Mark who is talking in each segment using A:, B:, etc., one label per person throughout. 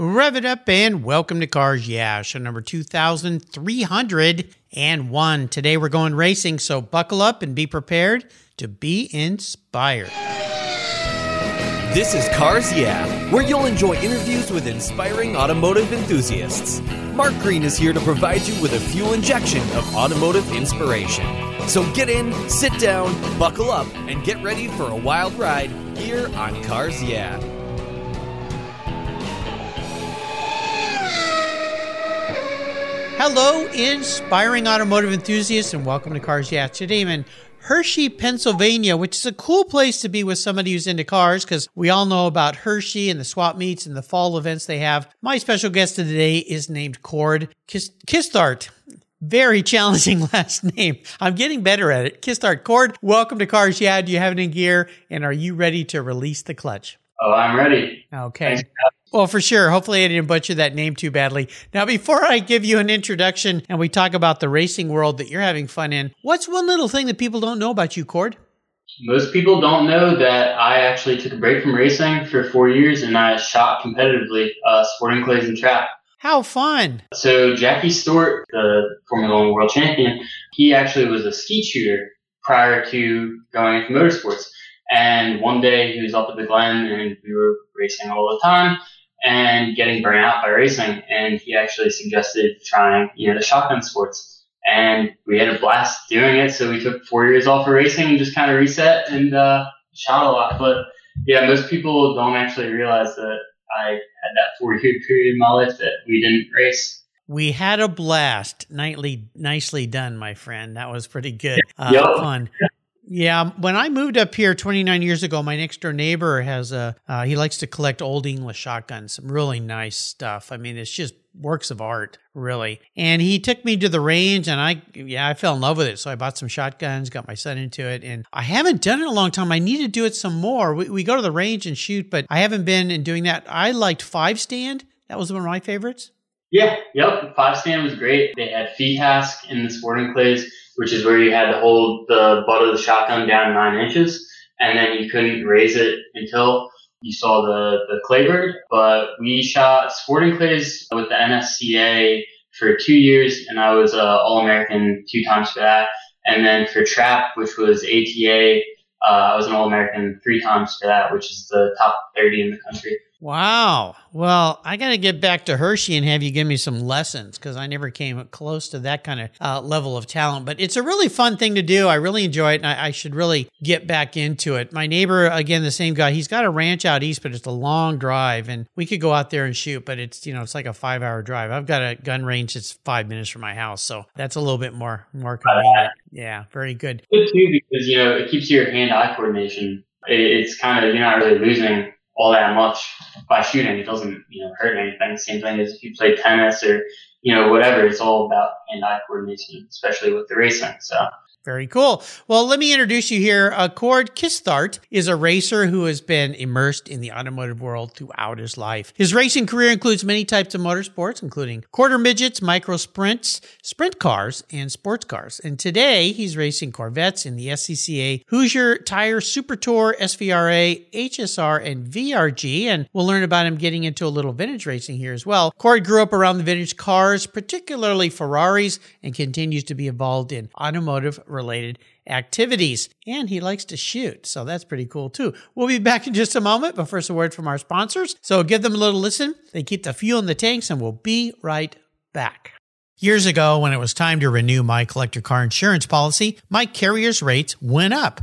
A: Rev it up and welcome to Cars Yeah, show number 2301. Today we're going racing, so buckle up and be prepared to be inspired.
B: This is Cars Yeah, where you'll enjoy interviews with inspiring automotive enthusiasts. Mark Green is here to provide you with a fuel injection of automotive inspiration. So get in, sit down, buckle up, and get ready for a wild ride here on Cars Yeah.
A: Hello, inspiring automotive enthusiasts, and welcome to Cars Yeah. Today I'm in Hershey, Pennsylvania, which is a cool place to be with somebody who's into cars because we all know about Hershey and the swap meets and the fall events they have. My special guest today is named Cord Kisthardt. Very challenging last name. I'm getting better at it. Kisthardt Cord, welcome to Cars Yeah. Do you have it in gear? And are you ready to release the clutch?
C: Oh, I'm ready.
A: Okay. Well, for sure. Hopefully, I didn't butcher that name too badly. Now, before I give you an introduction and we talk about the racing world that you're having fun in, what's one little thing that people don't know about you, Cord?
C: Most people don't know that I actually took a break from racing for four years and I shot competitively, uh, sporting clays and trap.
A: How fun!
C: So Jackie Stewart, the Formula One world champion, he actually was a skeet shooter prior to going into motorsports. And one day he was up at the Glen and we were racing all the time and getting burnt out by racing. And he actually suggested trying, you know, the shotgun sports. And we had a blast doing it. So we took four years off of racing and just kind of reset and uh, shot a lot. But yeah, most people don't actually realize that I had that four year period in my life that we didn't race.
A: We had a blast. Nightly, nicely done, my friend. That was pretty good. Uh,
C: yep.
A: Fun. Yeah, when I moved up here 29 years ago, my next door neighbor has a uh, he likes to collect old English shotguns, some really nice stuff. I mean, it's just works of art, really. And he took me to the range, and I yeah, I fell in love with it. So I bought some shotguns, got my son into it, and I haven't done it in a long time. I need to do it some more. We, we go to the range and shoot, but I haven't been in doing that. I liked five stand. That was one of my favorites.
C: Yeah, yep. Five stand was great. They had FITASC in the sporting clays which is where you had to hold the butt of the shotgun down nine inches, and then you couldn't raise it until you saw the, the claybird. But we shot sporting clays with the NSCA for two years, and I was uh, All American two times for that. And then for trap, which was ATA, uh, I was an All American three times for that, which is the top 30 in the country.
A: Wow. Well, I got to get back to Hershey and have you give me some lessons because I never came close to that kind of uh, level of talent. But it's a really fun thing to do. I really enjoy it, and I, I, should really get back into it. My neighbor, again, the same guy, he's got a ranch out east, but it's a long drive, and we could go out there and shoot, but it's you know it's like a five hour drive. I've got a gun range that's five minutes from my house, so that's a little bit more more convenient. Yeah, very good.
C: Good too because you know it keeps your hand eye coordination. It's kind of you're not really losing all that much by shooting. It doesn't, you know, hurt anything. Same thing as if you play tennis or, you know, whatever. It's all about hand-eye coordination, especially with the racing. So
A: very cool. Well, let me introduce you here. Uh, Cord Kisthardt is a racer who has been immersed in the automotive world throughout his life. His racing career includes many types of motorsports, including quarter midgets, micro sprints, sprint cars, and sports cars. And today he's racing Corvettes in the SCCA Hoosier Tire Super Tour, SVRA, HSR, and VRG. And we'll learn about him getting into a little vintage racing here as well. Cord grew up around the vintage cars, particularly Ferraris, and continues to be involved in automotive related activities. And he likes to shoot. So that's pretty cool too. We'll be back in just a moment, but first a word from our sponsors. So give them a little listen. They keep the fuel in the tanks and we'll be right back. Years ago, when it was time to renew my collector car insurance policy, my carrier's rates went up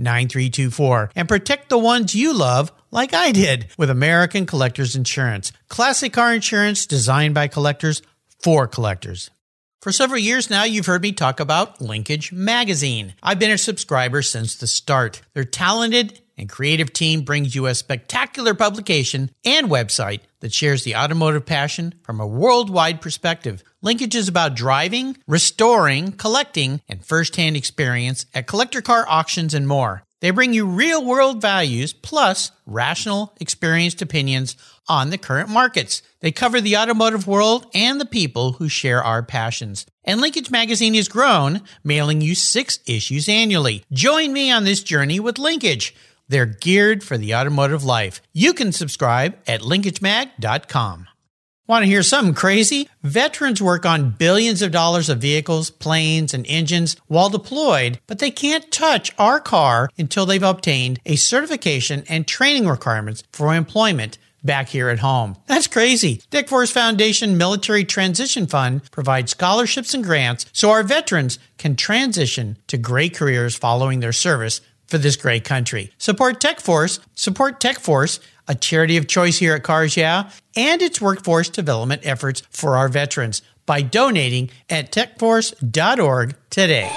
A: 9324 and protect the ones you love like I did with American Collectors Insurance. Classic car insurance designed by collectors for collectors. For several years now, you've heard me talk about Linkage Magazine. I've been a subscriber since the start. Their talented and creative team brings you a spectacular publication and website that shares the automotive passion from a worldwide perspective. Linkage is about driving, restoring, collecting, and firsthand experience at collector car auctions and more. They bring you real world values plus rational, experienced opinions on the current markets. They cover the automotive world and the people who share our passions. And Linkage Magazine has grown, mailing you six issues annually. Join me on this journey with Linkage. They're geared for the automotive life. You can subscribe at linkagemag.com. Want to hear something crazy? Veterans work on billions of dollars of vehicles, planes, and engines while deployed, but they can't touch our car until they've obtained a certification and training requirements for employment back here at home. That's crazy. Tech Force Foundation Military Transition Fund provides scholarships and grants so our veterans can transition to great careers following their service for this great country. Support TechForce, support TechForce, a charity of choice here at Cars Yeah, and its workforce development efforts for our veterans by donating at techforce.org today.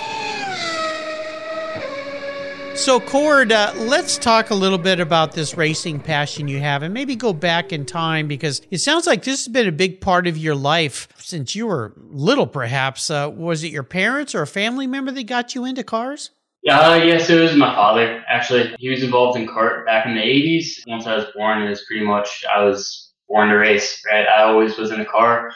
A: So, Cord, uh, let's talk a little bit about this racing passion you have and maybe go back in time because it sounds like this has been a big part of your life since you were little, perhaps. Uh, was it your parents or a family member that got you into cars?
C: Uh, yes, it was my father. Actually, he was involved in kart back in the 80s. Once I was born, it was pretty much, I was born to race, right? I always was in a car.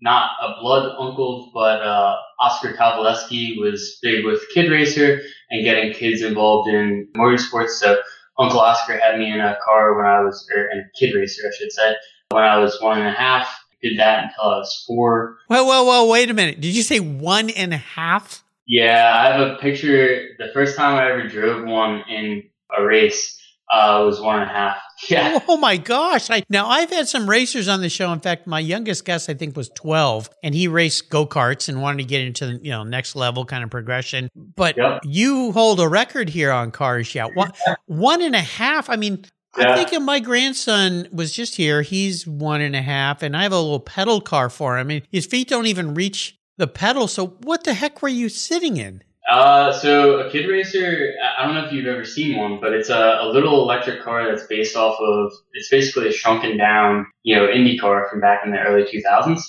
C: Not a blood uncle, but uh, Oscar Kowaleski was big with Kid Racer and getting kids involved in motorsports. So Uncle Oscar had me in a car when I was, or in a Kid Racer, I should say, when I was one and a half. Did that until I was four.
A: Well, well, well, wait a minute. Did you say one and a half?
C: Yeah, I have a picture. The first time I ever drove one in a race uh, was one and a half. Yeah.
A: Oh my gosh! I, now I've had some racers on the show. In fact, my youngest guest I think was twelve, and he raced go karts and wanted to get into the you know next level kind of progression. But yep. you hold a record here on cars. Yeah, one, one and a half. I mean, yeah. I'm thinking my grandson was just here. He's one and a half, and I have a little pedal car for him. I mean, his feet don't even reach the pedal. So what the heck were you sitting in?
C: Uh, so a kid racer, I don't know if you've ever seen one, but it's a, a little electric car that's based off of, it's basically a shrunken down, you know, Indy car from back in the early 2000s.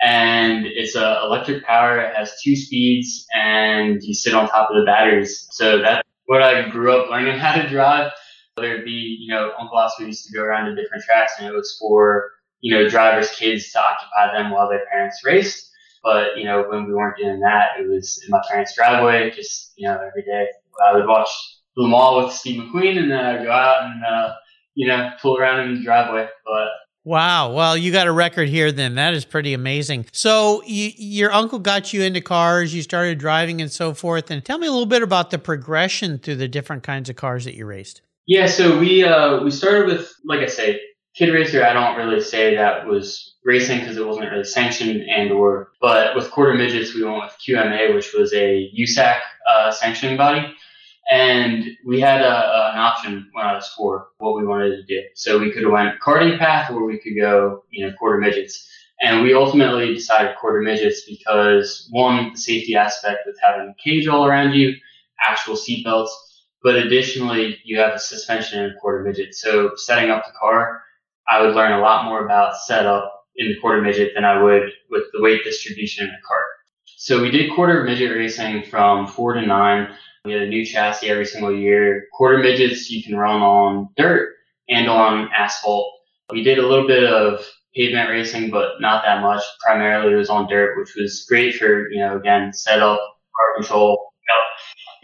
C: And it's a electric power. It has two speeds and you sit on top of the batteries. So that's what I grew up learning how to drive. Whether it be, you know, Uncle Oscar used to go around to different tracks and it was for, you know, drivers' kids to occupy them while their parents raced. But, you know, when we weren't doing that, it was in my parents' driveway, just, you know, every day. I would watch the mall with Steve McQueen and then I'd go out and, uh, you know, pull around in the driveway. But
A: Wow. Well, you got a record here then. That is pretty amazing. So, you, your uncle got you into cars, you started driving and so forth. And tell me a little bit about the progression through the different kinds of cars that you raced.
C: Yeah, so we uh, we started with like I say, Kid Racer, I don't really say that was racing because it wasn't really sanctioned and or, but with quarter midgets, we went with QMA, which was a USAC uh, sanctioning body. And we had a, an option when I was four, what we wanted to do. So we could have went karting path or we could go, you know, quarter midgets. And we ultimately decided quarter midgets because one, the safety aspect with having a cage all around you, actual seatbelts, but additionally, you have a suspension in a quarter midget. So setting up the car, I would learn a lot more about setup in the quarter midget than I would with the weight distribution in the cart. So we did quarter midget racing from four to nine. We had a new chassis every single year. Quarter midgets you can run on dirt and on asphalt. We did a little bit of pavement racing, but not that much. Primarily it was on dirt, which was great for, you know, again, setup, car control,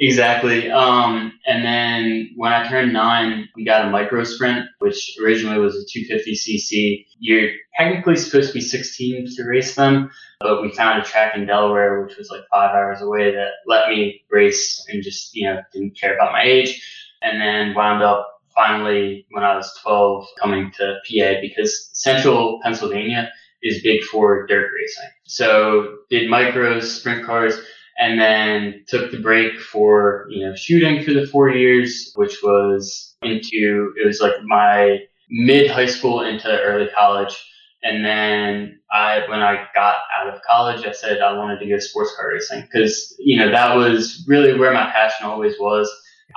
C: Exactly. Um, and then when I turned nine, we got a micro sprint, which originally was a 250cc. You're technically supposed to be 16 to race them, but we found a track in Delaware, which was like five hours away, that let me race and just, you know, didn't care about my age. And then wound up finally when I was 12 coming to PA because central Pennsylvania is big for dirt racing. So did micros, sprint cars, and then took the break for, you know, shooting for the four years, which was into, it was like my mid high school into early college. And then I, when I got out of college, I said I wanted to go sports car racing because, you know, that was really where my passion always was.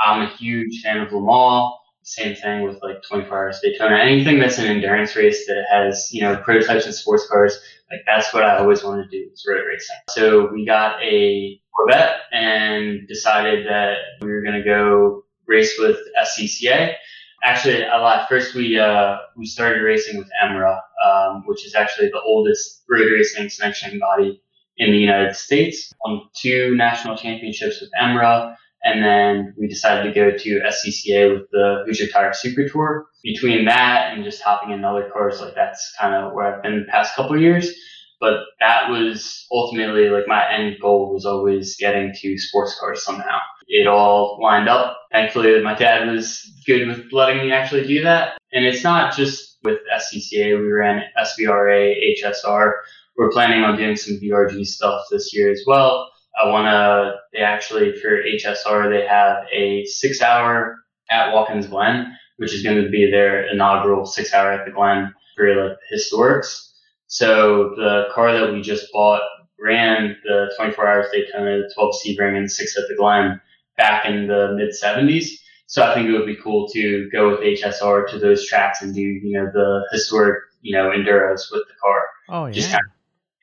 C: I'm a huge fan of Le Mans. Same thing with like 24 hours Daytona. Anything that's an endurance race that has, you know, prototypes and sports cars, like that's what I always wanted to do was road racing. So we got a Corvette and decided that we were going to go race with SCCA. Actually, a lot. First, we uh, we started racing with EMRA, um, which is actually the oldest road racing sanctioning body in the United States. Won two national championships with EMRA and then we decided to go to SCCA with the Hoosier Tire Super Tour. Between that and just hopping in other cars, like that's kind of where I've been the past couple years. But that was ultimately like my end goal was always getting to sports cars somehow. It all lined up. Thankfully, my dad was good with letting me actually do that. And it's not just with SCCA. We ran SVRA, HSR. We're planning on doing some VRG stuff this year as well. I want to, they actually, for HSR, they have a six hour at Watkins Glen, which is going to be their inaugural six hour at the Glen for like historics. So the car that we just bought ran the 24 hours Daytona, the 12 Sebring and six at the Glen back in the mid 70s. So I think it would be cool to go with HSR to those tracks and do, you know, the historic, you know, enduros with the car.
A: Oh, yeah.
C: Just kind of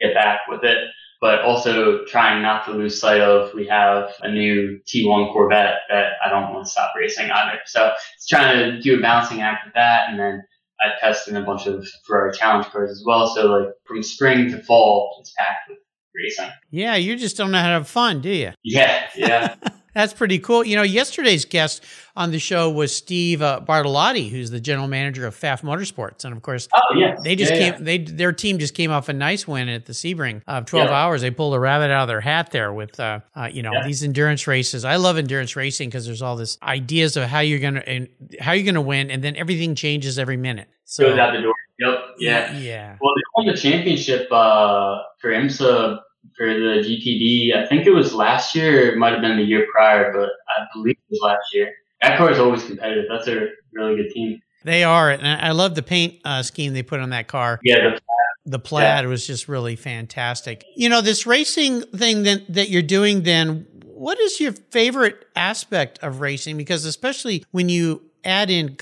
C: get back with it but also trying not to lose sight of we have a new T1 Corvette that I don't want to stop racing either. So it's trying to do a balancing act with that, and then I test in a bunch of Ferrari Challenge cars as well. So like from spring to fall, it's packed with racing.
A: Yeah, you just don't know how to have fun, do you?
C: Yeah, yeah.
A: That's pretty cool. You know, yesterday's guest on the show was Steve uh, Bortolotti, who's the general manager of Pfaff Motorsports, and of course,
C: oh yeah,
A: they just
C: yeah,
A: came.
C: Yeah.
A: They their team just came off a nice win at the Sebring of twelve yeah. hours. They pulled a rabbit out of their hat there with, uh, uh, you know, these endurance races. I love endurance racing because there's all this ideas of how you're gonna and how you're gonna win, and then everything changes every minute.
C: So goes out the door. Yep. Yeah.
A: Yeah.
C: Well, they won the championship uh, for IMSA for the GTD. I think it was last year. It might have been the year prior, but I believe it was last year. That car is always competitive. That's a really good team.
A: They are, and I love the paint uh, scheme they put on that car.
C: Yeah, the plaid,
A: the plaid yeah. was just really fantastic. You know, this racing thing that that you're doing. Then, what is your favorite aspect of racing? Because especially when you add in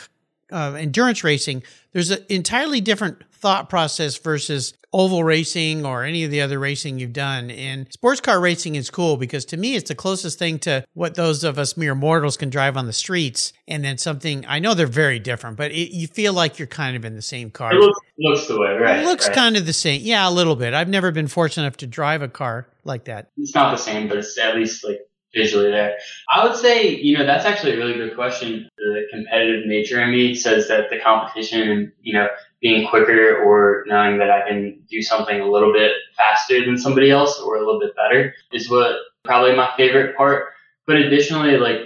A: uh, endurance racing, there's an entirely different thought process versus oval racing or any of the other racing you've done. And sports car racing is cool because to me, it's the closest thing to what those of us mere mortals can drive on the streets. And then something, I know they're very different, but it, you feel like you're kind of in the same car.
C: It looks, looks the way, right?
A: It looks
C: right.
A: kind of the same. Yeah, a little bit. I've never been fortunate enough to drive a car like that.
C: It's not the same, but it's at least like visually there. I would say, you know, that's actually a really good question. The competitive nature in me says that the competition and, you know, being quicker or knowing that I can do something a little bit faster than somebody else or a little bit better is what probably my favorite part. But additionally, like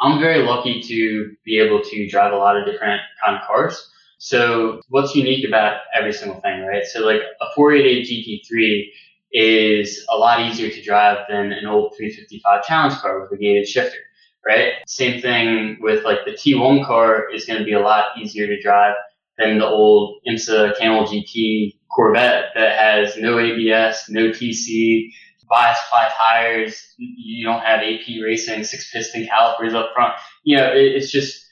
C: I'm very lucky to be able to drive a lot of different kind of cars. So what's unique about every single thing, right? So like a 488 GT3 is a lot easier to drive than an old 355 challenge car with a gated shifter, right? Same thing with like the T1 car is going to be a lot easier to drive than the old IMSA Camel GT Corvette that has no ABS, no TC, bias ply tires. You don't have AP racing, six piston calipers up front. You know, it's just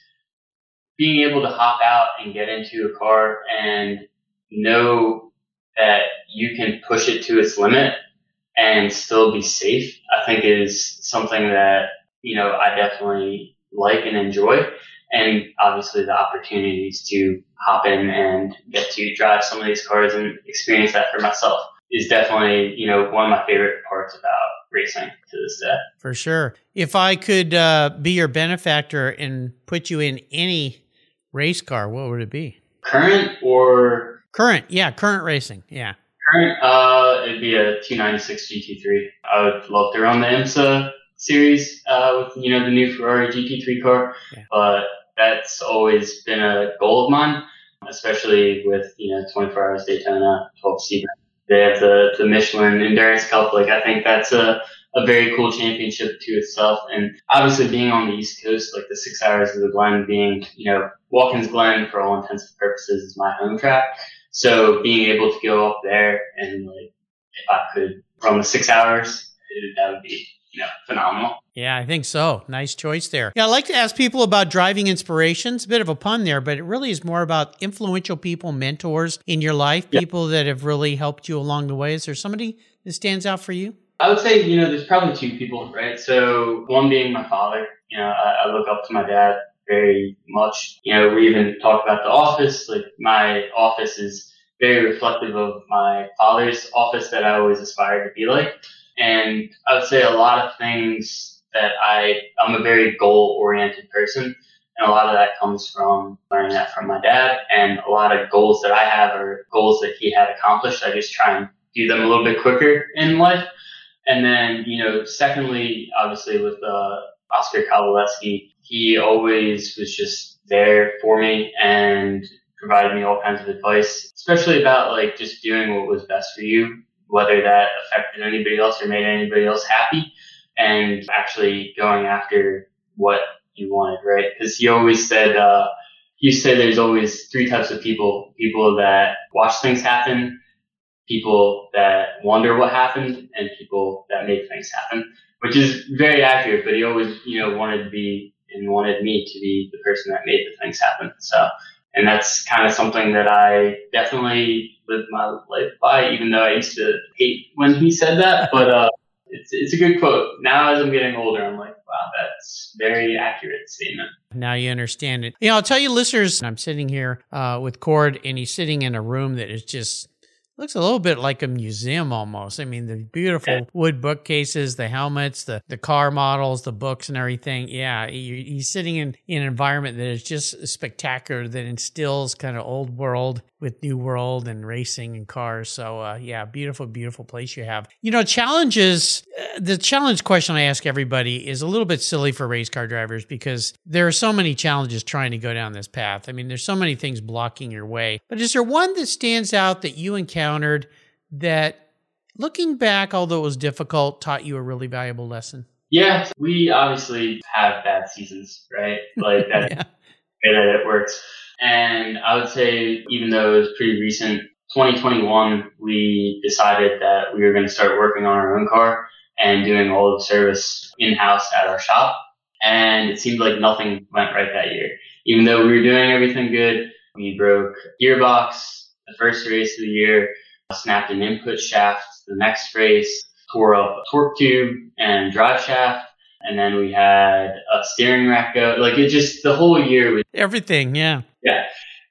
C: being able to hop out and get into a car and know that you can push it to its limit and still be safe, I think is something that, you know, I definitely like and enjoy. And obviously the opportunities to hop in and get to drive some of these cars and experience that for myself is definitely, you know, one of my favorite parts about racing to this day.
A: For sure. If I could uh, be your benefactor and put you in any race car, what would it be?
C: Current or
A: current? Yeah, current racing. Yeah.
C: Current, uh, it'd be a 296 GT3. I would love to run the IMSA series uh, with you know the new Ferrari GT3 car, yeah. but that's always been a goal of mine, especially with you know 24 Hours Daytona, 12 Sebring. They have the the Michelin Endurance Cup. Like I think that's a a very cool championship to itself. And obviously being on the East Coast, like the six hours of the Glen being, you know, Watkins Glen for all intents and purposes is my home track. So being able to go up there and like, if I could run the six hours, it, that would be, you know, phenomenal.
A: Yeah, I think so. Nice choice there. Yeah, I like to ask people about driving inspirations. A bit of a pun there, but it really is more about influential people, mentors in your life, people that have really helped you along the way. Is there somebody that stands out for you?
C: I would say, you know, there's probably two people, right? So one being my father. You know, I, I look up to my dad very much. You know, we even talk about the office. Like my office is very reflective of my father's office that I always aspired to be like. And I would say a lot of things that I I'm a very goal oriented person, and a lot of that comes from learning that from my dad. And a lot of goals that I have are goals that he had accomplished. I just try and do them a little bit quicker in life. And then you know, secondly, obviously with uh, Oscar Kowaleski, he always was just there for me and provided me all kinds of advice, especially about like just doing what was best for you, whether that affected anybody else or made anybody else happy and actually going after what you wanted, right? Because he always said, uh, he said there's always three types of people, people that watch things happen, people that wonder what happened, and people that make things happen, which is very accurate, but he always, you know, wanted to be and wanted me to be the person that made the things happen. So, and that's kind of something that I definitely live my life by, even though I used to hate when he said that, but, uh, it's, it's a good quote. Now, as I'm getting older, I'm like, wow, that's very accurate statement.
A: Now you understand it. You know, I'll tell you, listeners, I'm sitting here uh, with Cord, and he's sitting in a room that is just looks a little bit like a museum almost. I mean, the beautiful yeah. wood bookcases, the helmets, the, the car models, the books and everything. Yeah, he, he's sitting in, in an environment that is just spectacular that instills kind of old world with new world and racing and cars. So, uh, yeah, beautiful, beautiful place you have. You know, challenges, uh, the challenge question I ask everybody is a little bit silly for race car drivers because there are so many challenges trying to go down this path. I mean, there's so many things blocking your way. But is there one that stands out that you encountered that looking back, although it was difficult, taught you a really valuable lesson?
C: Yeah, we obviously have bad seasons, right? Like that, yeah. That it works. And I would say, even though it was pretty recent, 2021, we decided that we were going to start working on our own car and doing all the service in-house at our shop. And it seemed like nothing went right that year. Even though we were doing everything good, we broke gearbox the first race of the year, snapped an input shaft the next race, tore up a torque tube and drive shaft, and then we had a steering rack go. Like it just the whole year was
A: everything. Yeah,
C: yeah.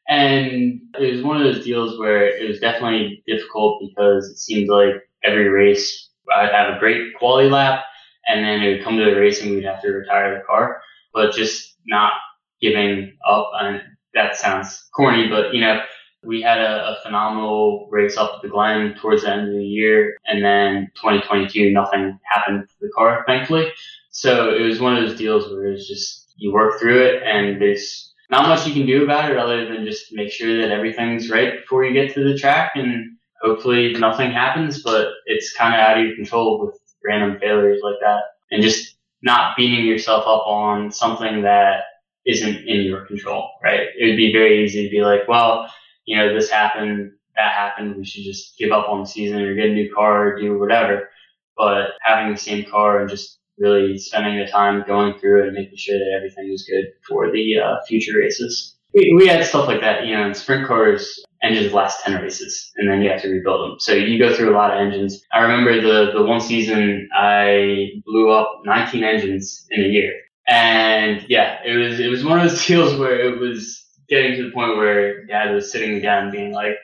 C: And it was one of those deals where it was definitely difficult because it seemed like every race I'd have a great quality lap, and then it would come to the race and we'd have to retire the car. But just not giving up. And that sounds corny, but you know, we had a, a, phenomenal race up at the Glen towards the end of the year, and then 2022, nothing happened to the car, thankfully. So it was one of those deals where it's just you work through it, and there's not much you can do about it other than just make sure that everything's right before you get to the track, and hopefully nothing happens. But it's kind of out of your control with random failures like that, and just not beating yourself up on something that isn't in your control, right? It would be very easy to be like, well, you know, this happened, that happened, we should just give up on the season or get a new car or do whatever. But having the same car and just really spending the time going through it and making sure that everything was good for the uh, future races. We, we had stuff like that, you know, in sprint cars, engines last 10 races and then you have to rebuild them. So you go through a lot of engines. I remember the, the one season I blew up 19 engines in a year. And yeah, it was, it was one of those deals where it was getting to the point where dad was sitting down being like,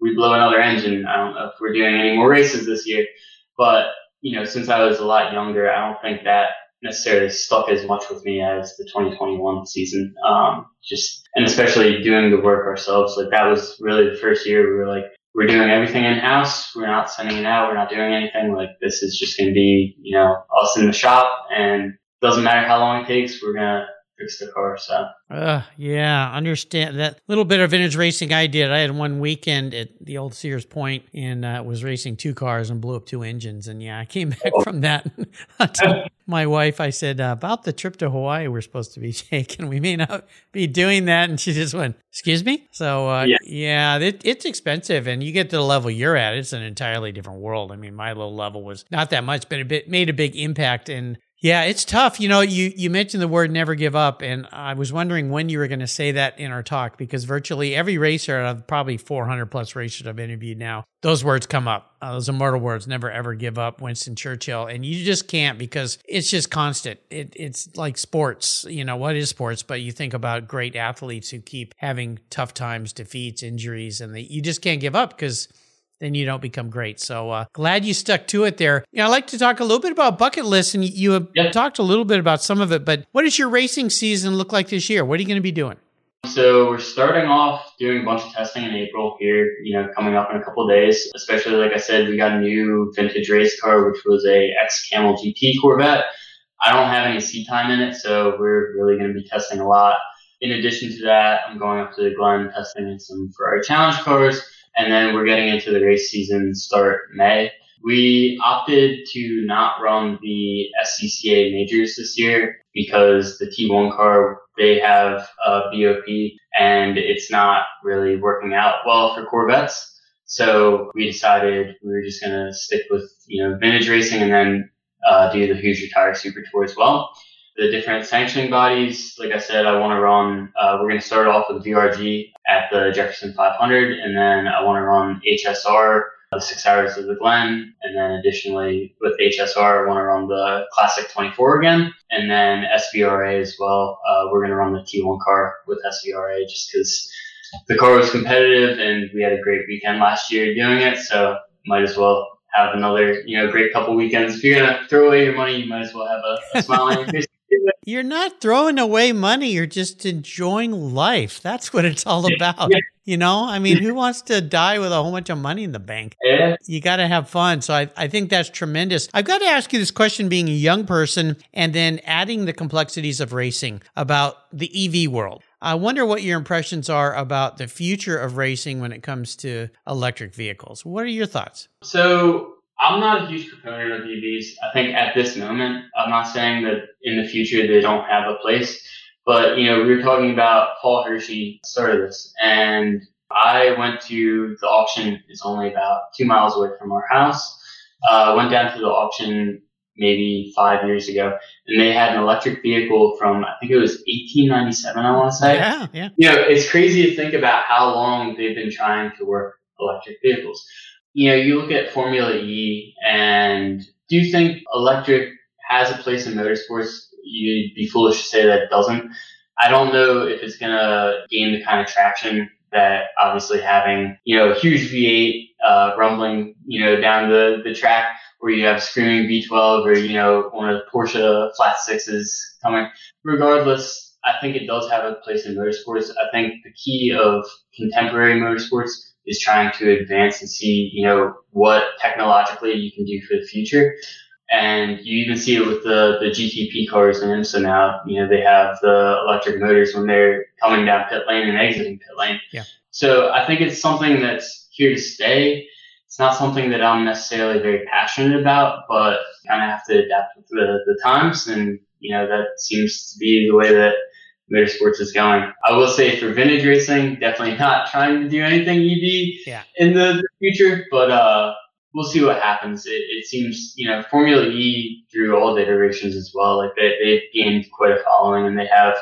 C: we blow another engine. I don't know if we're doing any more races this year, but you know, since I was a lot younger, I don't think that necessarily stuck as much with me as the 2021 season. Um, just, and especially doing the work ourselves. Like that was really the first year we were like, we're doing everything in house. We're not sending it out. We're not doing anything. Like this is just going to be, you know, us in the shop and doesn't matter how long it takes. We're going to fix the car. So,
A: uh, yeah, understand that little bit of vintage racing I did. I had one weekend at the old Sears Point and uh, was racing two cars and blew up two engines. And yeah, I came back oh. from that. my wife, I said, uh, about the trip to Hawaii we're supposed to be taking. We may not be doing that. And she just went, excuse me? So, uh, yeah, yeah it, it's expensive. And you get to the level you're at, it's an entirely different world. I mean, my little level was not that much, but it made a big impact. And yeah, it's tough. You know, you, you mentioned the word never give up, and I was wondering when you were going to say that in our talk because virtually every racer out of probably 400 plus racers I've interviewed now, those words come up. Uh, those immortal words, never ever give up, Winston Churchill. And you just can't because it's just constant. It, it's like sports. You know, what is sports? But you think about great athletes who keep having tough times, defeats, injuries, and they, you just can't give up because – then you don't become great. So uh, glad you stuck to it there. You know, I'd like to talk a little bit about bucket lists, and you have yep. talked a little bit about some of it. But what does your racing season look like this year? What are you going to be doing?
C: So we're starting off doing a bunch of testing in April here. You know, coming up in a couple of days. Especially like I said, we got a new vintage race car, which was a X Camel GT Corvette. I don't have any seat time in it, so we're really going to be testing a lot. In addition to that, I'm going up to the Glen testing some Ferrari Challenge cars and then we're getting into the race season start May. We opted to not run the SCCA majors this year because the T1 car, they have a BOP and it's not really working out well for Corvettes. So we decided we were just going to stick with, you know, vintage racing and then uh, do the Hoosier Tire Super Tour as well the different sanctioning bodies. Like I said, I want to run, uh, we're going to start off with VRG at the Jefferson 500, and then I want to run HSR, the six hours of the Glen, and then additionally with HSR, I want to run the Classic 24 again, and then SVRA as well. Uh, we're going to run the T1 car with SVRA just because the car was competitive and we had a great weekend last year doing it, so might as well have another, you know, great couple weekends. If you're gonna throw away your money, you might as well have a, a smile on your face.
A: You're not throwing away money. You're just enjoying life. That's what it's all about. Yeah. You know, I mean, who wants to die with a whole bunch of money in the bank?
C: Yeah.
A: You got to have fun. So I, I think that's tremendous. I've got to ask you this question being a young person and then adding the complexities of racing about the EV world. I wonder what your impressions are about the future of racing when it comes to electric vehicles. What are your thoughts?
C: So I'm not a huge proponent of EVs. I think at this moment, I'm not saying that in the future they don't have a place, but you know, we were talking about Paul Hershey started this, and I went to the auction. It's only about two miles away from our house. Uh, went down to the auction maybe five years ago, and they had an electric vehicle from I think it was 1897. I want to say.
A: Yeah, yeah.
C: You know, it's crazy to think about how long they've been trying to work electric vehicles you know, you look at Formula E and do you think electric has a place in motorsports? You'd be foolish to say that it doesn't. I don't know if it's going to gain the kind of traction that obviously having, you know, a huge V8 uh, rumbling, you know, down the, the track where you have screaming V12 or, you know, one of the Porsche flat sixes coming. Regardless, I think it does have a place in motorsports. I think the key of contemporary motorsports is trying to advance and see, you know, what technologically you can do for the future. And you even see it with the, the GTP cars in IMSA now. You know, they have the electric motors when they're coming down pit lane and exiting pit lane.
A: Yeah.
C: So I think it's something that's here to stay. It's not something that I'm necessarily very passionate about, but kind of have to adapt with the, the times. And, you know, that seems to be the way that motorsports is going. I will say for vintage racing, definitely not trying to do anything EV
A: yeah.
C: in the, future, but uh, we'll see what happens. It, it, seems, you know, Formula E through all the iterations as well, like they, they've gained quite a following and they have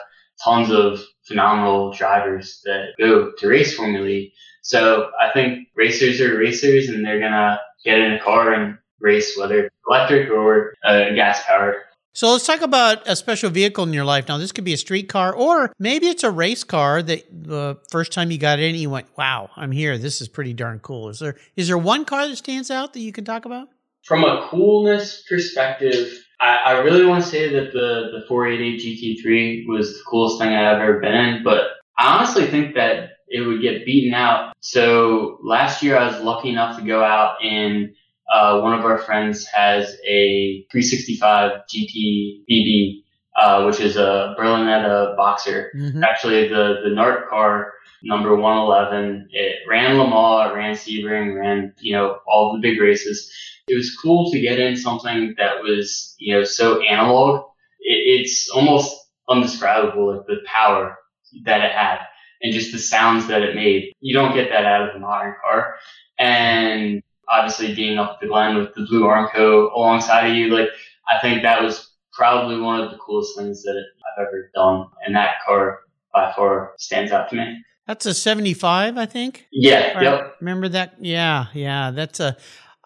C: tons of phenomenal drivers that go to race Formula E. So I think racers are racers and they're going to get in a car and race, whether electric or uh, gas powered.
A: So let's talk about a special vehicle in your life. Now, this could be a street car, or maybe it's a race car that the first time you got in, you went, "Wow, I'm here. This is pretty darn cool." Is there is there one car that stands out that you can talk about?
C: From a coolness perspective, I, I really want to say that the the 488 GT3 was the coolest thing I've ever been in, but I honestly think that it would get beaten out. So last year, I was lucky enough to go out in uh, one of our friends has a 365 GT BB uh, which is a Berlinetta boxer.
A: Mhm.
C: Actually, the the NART car number 111. It ran Le Mans, it ran Sebring, ran you know all the big races. It was cool to get in something that was you know so analog. It, it's almost undescribable, like the power that it had and just the sounds that it made. You don't get that out of a modern car. And obviously being up the Glen with the blue Armco alongside of you, like I think that was probably one of the coolest things that I've ever done. And that car by far stands out to me.
A: That's a 75, I think.
C: Yeah,
A: Or-
C: yep.
A: Remember that? Yeah, yeah. That's a.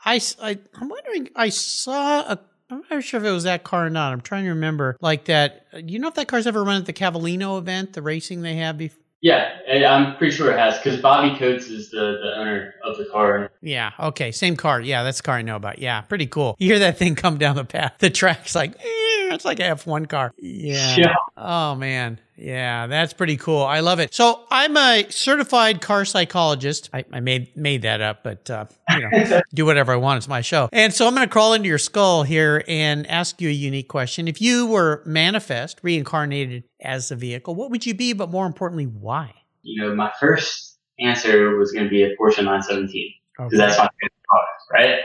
A: I, I, am wondering. I saw a. I'm not sure if it was that car or not. I'm trying to remember. Like that. You know if that car's ever run at the Cavallino event, the racing they have before?
C: Yeah, I'm pretty sure it has because Bobby Coates is the, the owner of the car.
A: Yeah. Okay. Same car. Yeah, that's the car I know about. Yeah, pretty cool. You hear that thing come down the path. The track's like, eh, it's like a F1 car. Yeah.
C: Yeah.
A: Oh man. Yeah, that's pretty cool. I love it. So I'm a certified car psychologist. I, I made made that up, but uh, you know, do whatever I want. It's my show. And so I'm going to crawl into your skull here and ask you a unique question. If you were manifest, reincarnated as a vehicle, what would you be? But more importantly, why?
C: You know, my first answer was going to be a Porsche 917
A: Okay.
C: because that's my favorite car, right?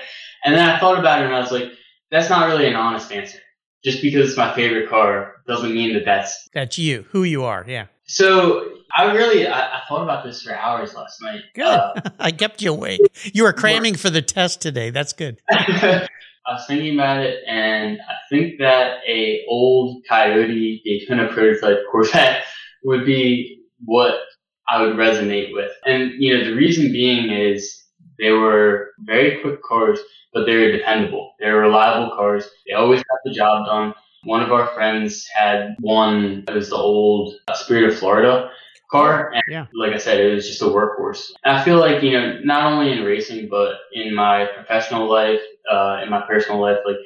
C: And then I thought about it and I was like, that's not really an honest answer. Just because it's my favorite car doesn't mean that that's
A: That's you, who you are. Yeah.
C: So I really I, I thought about this for hours last night.
A: Good.
C: Uh,
A: I kept you awake. You were cramming for the test today. That's good.
C: I was thinking about it, and I think that a old Coyote Daytona prototype Corvette would be what I would resonate with. And you know, the reason being is they were very quick cars, but they're dependable. They're reliable cars. They always got the job done. One of our friends had one. It was the old Spirit of Florida car, and
A: Yeah.
C: like I said, it was just a workhorse. And I feel like you know, not only in racing, but in my professional life, uh, in my personal life, like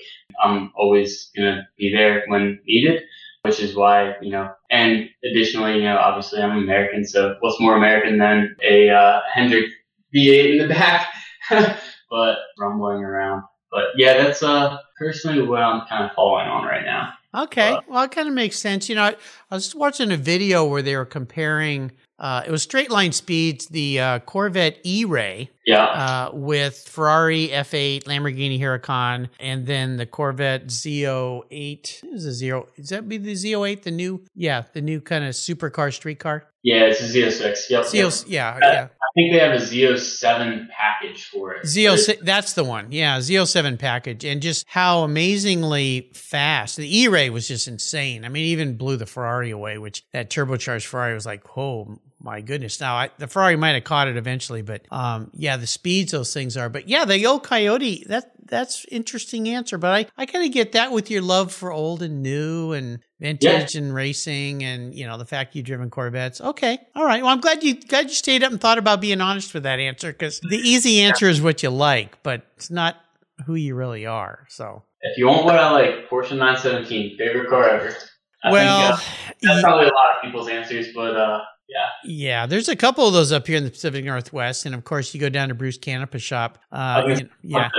C: I'm always gonna be there when needed. Which is why, you know, and additionally, you know, obviously I'm American, so what's more American than a uh, Hendrick V8 in the back, but rumbling around. But yeah, that's uh personally what I'm kind of following on right now.
A: Okay.
C: Uh,
A: well, it kind of makes sense. You know, I, I was watching a video where they were comparing, uh, it was straight line speeds, the uh, Corvette E Ray
C: Yeah,
A: uh, with Ferrari F8, Lamborghini Huracan, and then the Corvette Z08. Is a zero? Is that be the Z08? The new, yeah, the new kind of supercar, street car.
C: Yeah, it's a Z06. Yep. yep.
A: Z06, yeah,
C: Uh,
A: yeah.
C: I think they have a Z07 package for it.
A: Z06, that's the one. Yeah, Z07 package. And just how amazingly fast. The E Ray was just insane. I mean, it even blew the Ferrari away, which that turbocharged Ferrari was like, oh my goodness. Now, I, the Ferrari might have caught it eventually, but um, yeah, the speeds those things are. But yeah, the old Coyote, that that's interesting answer. But I, I kind of get that with your love for old and new and vintage and racing and you know the fact you've driven Corvettes. Okay, all right. Well, I'm glad you glad you stayed up and thought about being honest with that answer because the easy answer is what you like, but it's not who you really are. So
C: If you want what I like, Porsche 917, favorite car ever. I
A: well,
C: think, uh, that's probably a lot of people's answers, but uh, yeah.
A: yeah, there's a couple of those up here in the Pacific Northwest, and of course you go down to Bruce Canepa shop. Uh, yeah.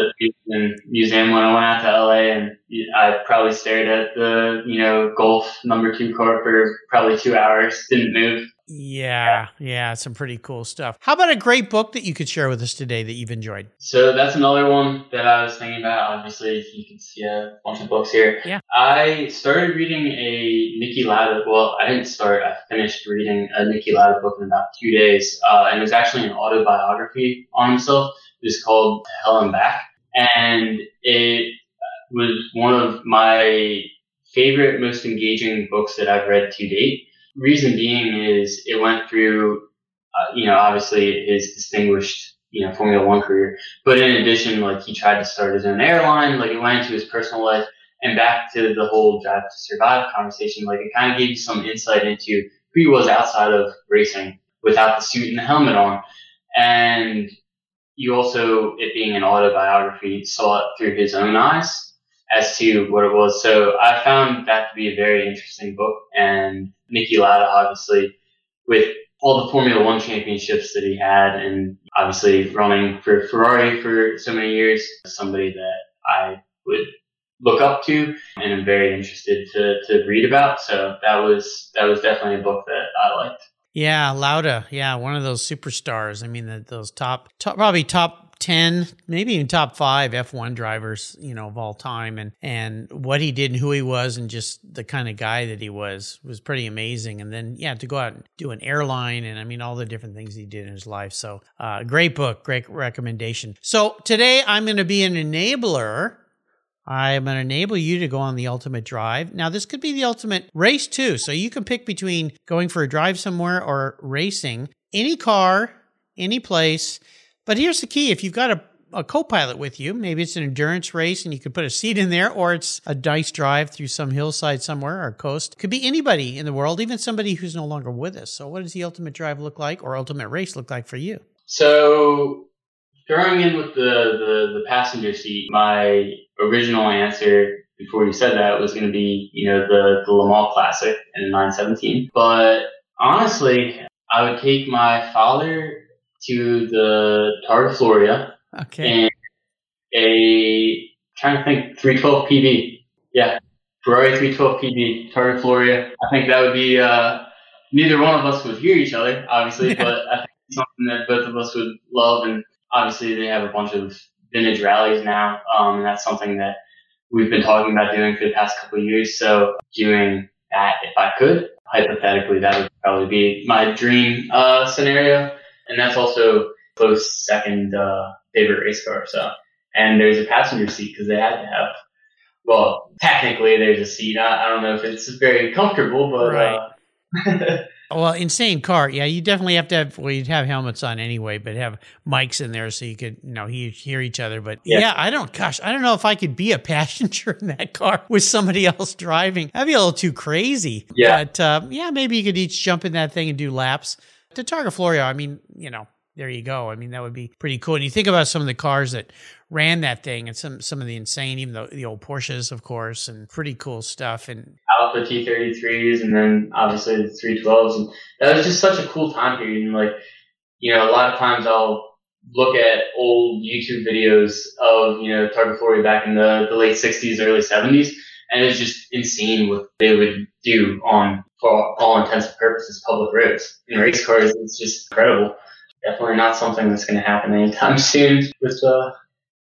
C: the museum when I went out to LA, and I probably stared at the you know Gulf number two car for probably two hours. Didn't move.
A: Yeah, yeah, some pretty cool stuff. How about a great book that you could share with us today that you've enjoyed?
C: So that's another one that I was thinking about. Obviously, you can see a bunch of books here.
A: Yeah.
C: I started reading a Niki Lauda. Well, I didn't start. I finished reading a Niki Lauda book in about two days, uh, and it was actually an autobiography on himself. It was called To Hell and Back, and it was one of my favorite, most engaging books that I've read to date. Reason being is it went through, uh, you know, obviously his distinguished, you know, Formula One career, but in addition, like he tried to start his own airline, like it went into his personal life and back to the whole drive to survive conversation. Like it kind of gave you some insight into who he was outside of racing without the suit and the helmet on. And you also, it being an autobiography, saw it through his own eyes as to what it was. So I found that to be a very interesting book. And Niki Lauda, obviously, with all the Formula One championships that he had, and obviously running for Ferrari for so many years, somebody that I would look up to and I'm very interested to, to read about. So that was that was definitely a book that I liked.
A: Yeah, Lauda. Yeah, one of those superstars. I mean, the, those top, top, probably top 10, maybe even top five F1 drivers, you know, of all time. And, and what he did and who he was and just the kind of guy that he was was pretty amazing. And then, yeah, to go out and do an airline and I mean, all the different things he did in his life. So, uh, great book, great recommendation. So today I'm going to be an enabler I'm going to enable you to go on the ultimate drive. Now, this could be the ultimate race too. So you can pick between going for a drive somewhere or racing any car, any place. But here's the key if you've got a a co-pilot with you. Maybe it's an endurance race and you could put a seat in there, or it's a dice drive through some hillside somewhere or coast. Could be anybody in the world, even somebody who's no longer with us. So, what does the ultimate drive look like, or ultimate race look like for you?
C: So, throwing in with the the, the passenger seat, my original answer before you said that was going to be, you know, the, the Le Classic in 917. But honestly, I would take my father to the Targa Florio.
A: Okay.
C: And a, trying to think, 312 PB. Yeah. Ferrari 312 PB, Targa Florio. I think that would be, uh, neither one of us would hear each other, obviously, yeah. but I think something that both of us would love. And obviously, they have a bunch of vintage rallies now. Um, and that's something that we've been talking about doing for the past couple of years. So doing that, if I could, hypothetically, that would probably be my dream uh, scenario. And that's also close second uh, favorite race car. So, and there's a passenger seat because they had to have. Well, technically, there's a seat. I, I don't know if it's very comfortable, but right. uh,
A: Well, insane car. Yeah, you definitely have to have. Well, you'd have helmets on anyway, but have mics in there so you could, you know, hear each other. But yeah. yeah. I don't. Gosh, I don't know if I could be a passenger in that car with somebody else driving. That'd be a little too crazy.
C: Yeah.
A: But uh, yeah, maybe you could each jump in that thing and do laps. To Targa Florio, I mean, you know, there you go. I mean, that would be pretty cool. And you think about some of the cars that ran that thing and some some of the insane, even the, the old Porsches, of course, and pretty cool stuff. And
C: Alfa T33s, and then obviously the 312s, and that was just such a cool time period. And like, you know, a lot of times I'll look at old YouTube videos of you know Targa Florio back in the, the late 60s, early 70s, and it's just insane what they would do on for all intents and purposes public roads in race cars. It's just incredible definitely not something that's going to happen anytime soon with uh,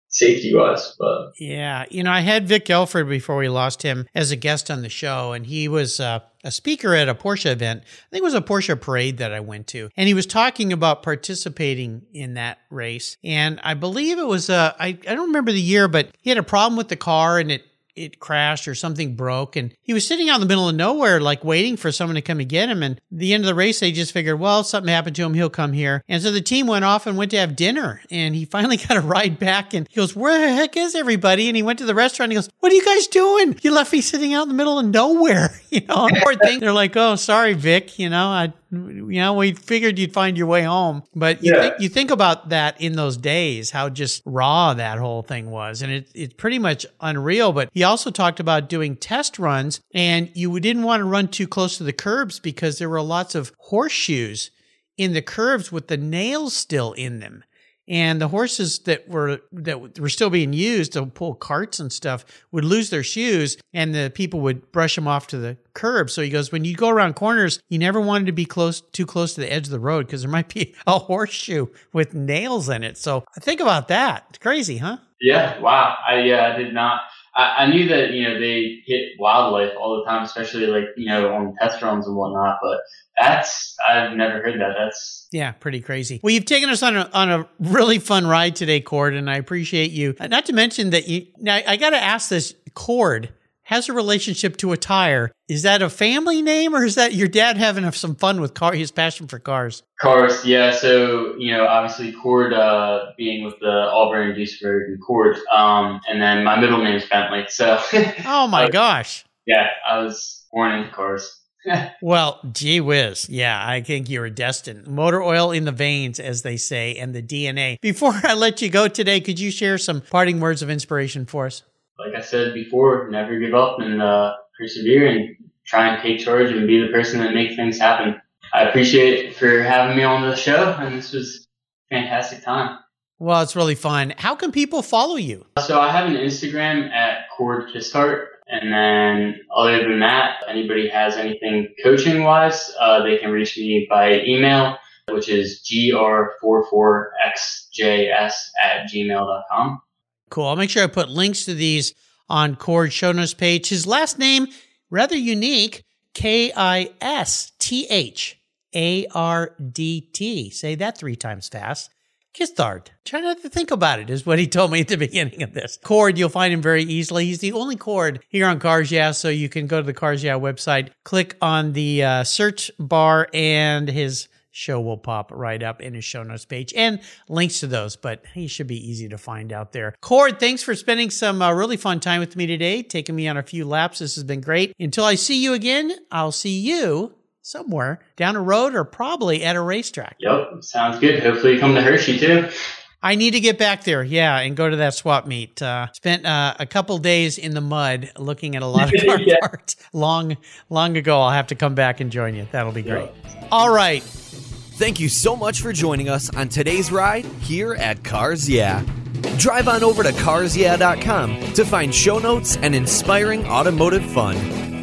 C: safety wise. But
A: yeah, you know, I had Vic Elford before we lost him as a guest on the show, and he was uh, a speaker at a Porsche event. I think it was a Porsche parade that I went to, and he was talking about participating in that race. And I believe it was uh, I I don't remember the year, but he had a problem with the car, and it it crashed or something broke. And he was sitting out in the middle of nowhere, like waiting for someone to come and get him. And the end of the race, they just figured, well, something happened to him. He'll come here. And so the team went off and went to have dinner. And he finally got a ride back and he goes, where the heck is everybody? And he went to the restaurant and he goes, what are you guys doing? You left me sitting out in the middle of nowhere. You know, poor thing. They're like, oh, sorry, Vic. You know, I, you know, we figured you'd find your way home. But you, yeah. think, you think about that in those days, how just raw that whole thing was. And it, it's pretty much unreal. But he also talked about doing test runs and you didn't want to run too close to the curbs because there were lots of horseshoes in the curves with the nails still in them and the horses that were that were still being used to pull carts and stuff would lose their shoes and the people would brush them off to the curb. So he goes when you go around corners you never wanted to be close too close to the edge of the road because there might be a horseshoe with nails in it. So think about that. It's crazy huh?
C: Yeah. Wow. I yeah i did not I, I knew that you know they hit wildlife all the time, especially like you know on test runs and whatnot. But that's I've never heard that. That's
A: yeah, pretty crazy. Well, you've taken us on a, on a really fun ride today, Cord, and I appreciate you. Not to mention that you. Now I got to ask this, Cord has a relationship to a tire. Is that a family name or is that your dad having some fun with car, his passion for cars?
C: Cars, yeah. So, you know, obviously Cord, uh, being with the Auburn, Duesenberg and Cord. Um, and then my middle name is Bentley. So.
A: oh my gosh.
C: Yeah. I was born into cars.
A: well, gee whiz. Yeah, I think you are destined. Motor oil in the veins, as they say, and the DNA. Before I let you go today, could you share some parting words of inspiration for us?
C: like I said before, never give up and uh, persevere and try and take charge and be the person that makes things happen. I appreciate for having me on the show, and this was fantastic time.
A: Well, it's really fun. How can people follow you?
C: So I have an Instagram at Cord Kisthardt. And then other than that, if anybody has anything coaching wise, uh, they can reach me by email, which is gr44xjs at gmail.com.
A: Cool. I'll make sure I put links to these on Cord show notes page. His last name, rather unique, K I S T H A R D T. Say that three times fast. Kisthardt. Try not to think about it, is what he told me at the beginning of this. Cord, you'll find him very easily. He's the only Cord here on Cars Yeah, so you can go to the Cars Yeah website, click on the uh, search bar, and his show will pop right up in his show notes page and links to those, but he should be easy to find out there. Cord, thanks for spending some uh, really fun time with me today, taking me on a few laps. This has been great. Until I see you again, I'll see you somewhere down a road or probably at a racetrack.
C: Yep, sounds good. Hopefully, you come to Hershey too.
A: I need to get back there, yeah, and go to that swap meet. Uh, spent uh, a couple days in the mud looking at a lot of car
C: Yeah.
A: parts long, long ago. I'll have to come back and join you. That'll be great. All right,
B: Thank you so much for joining us on today's ride here at Cars Yeah. Drive on over to carsyeah.com to find show notes and inspiring automotive fun.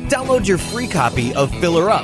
B: Download your free copy of Filler Up,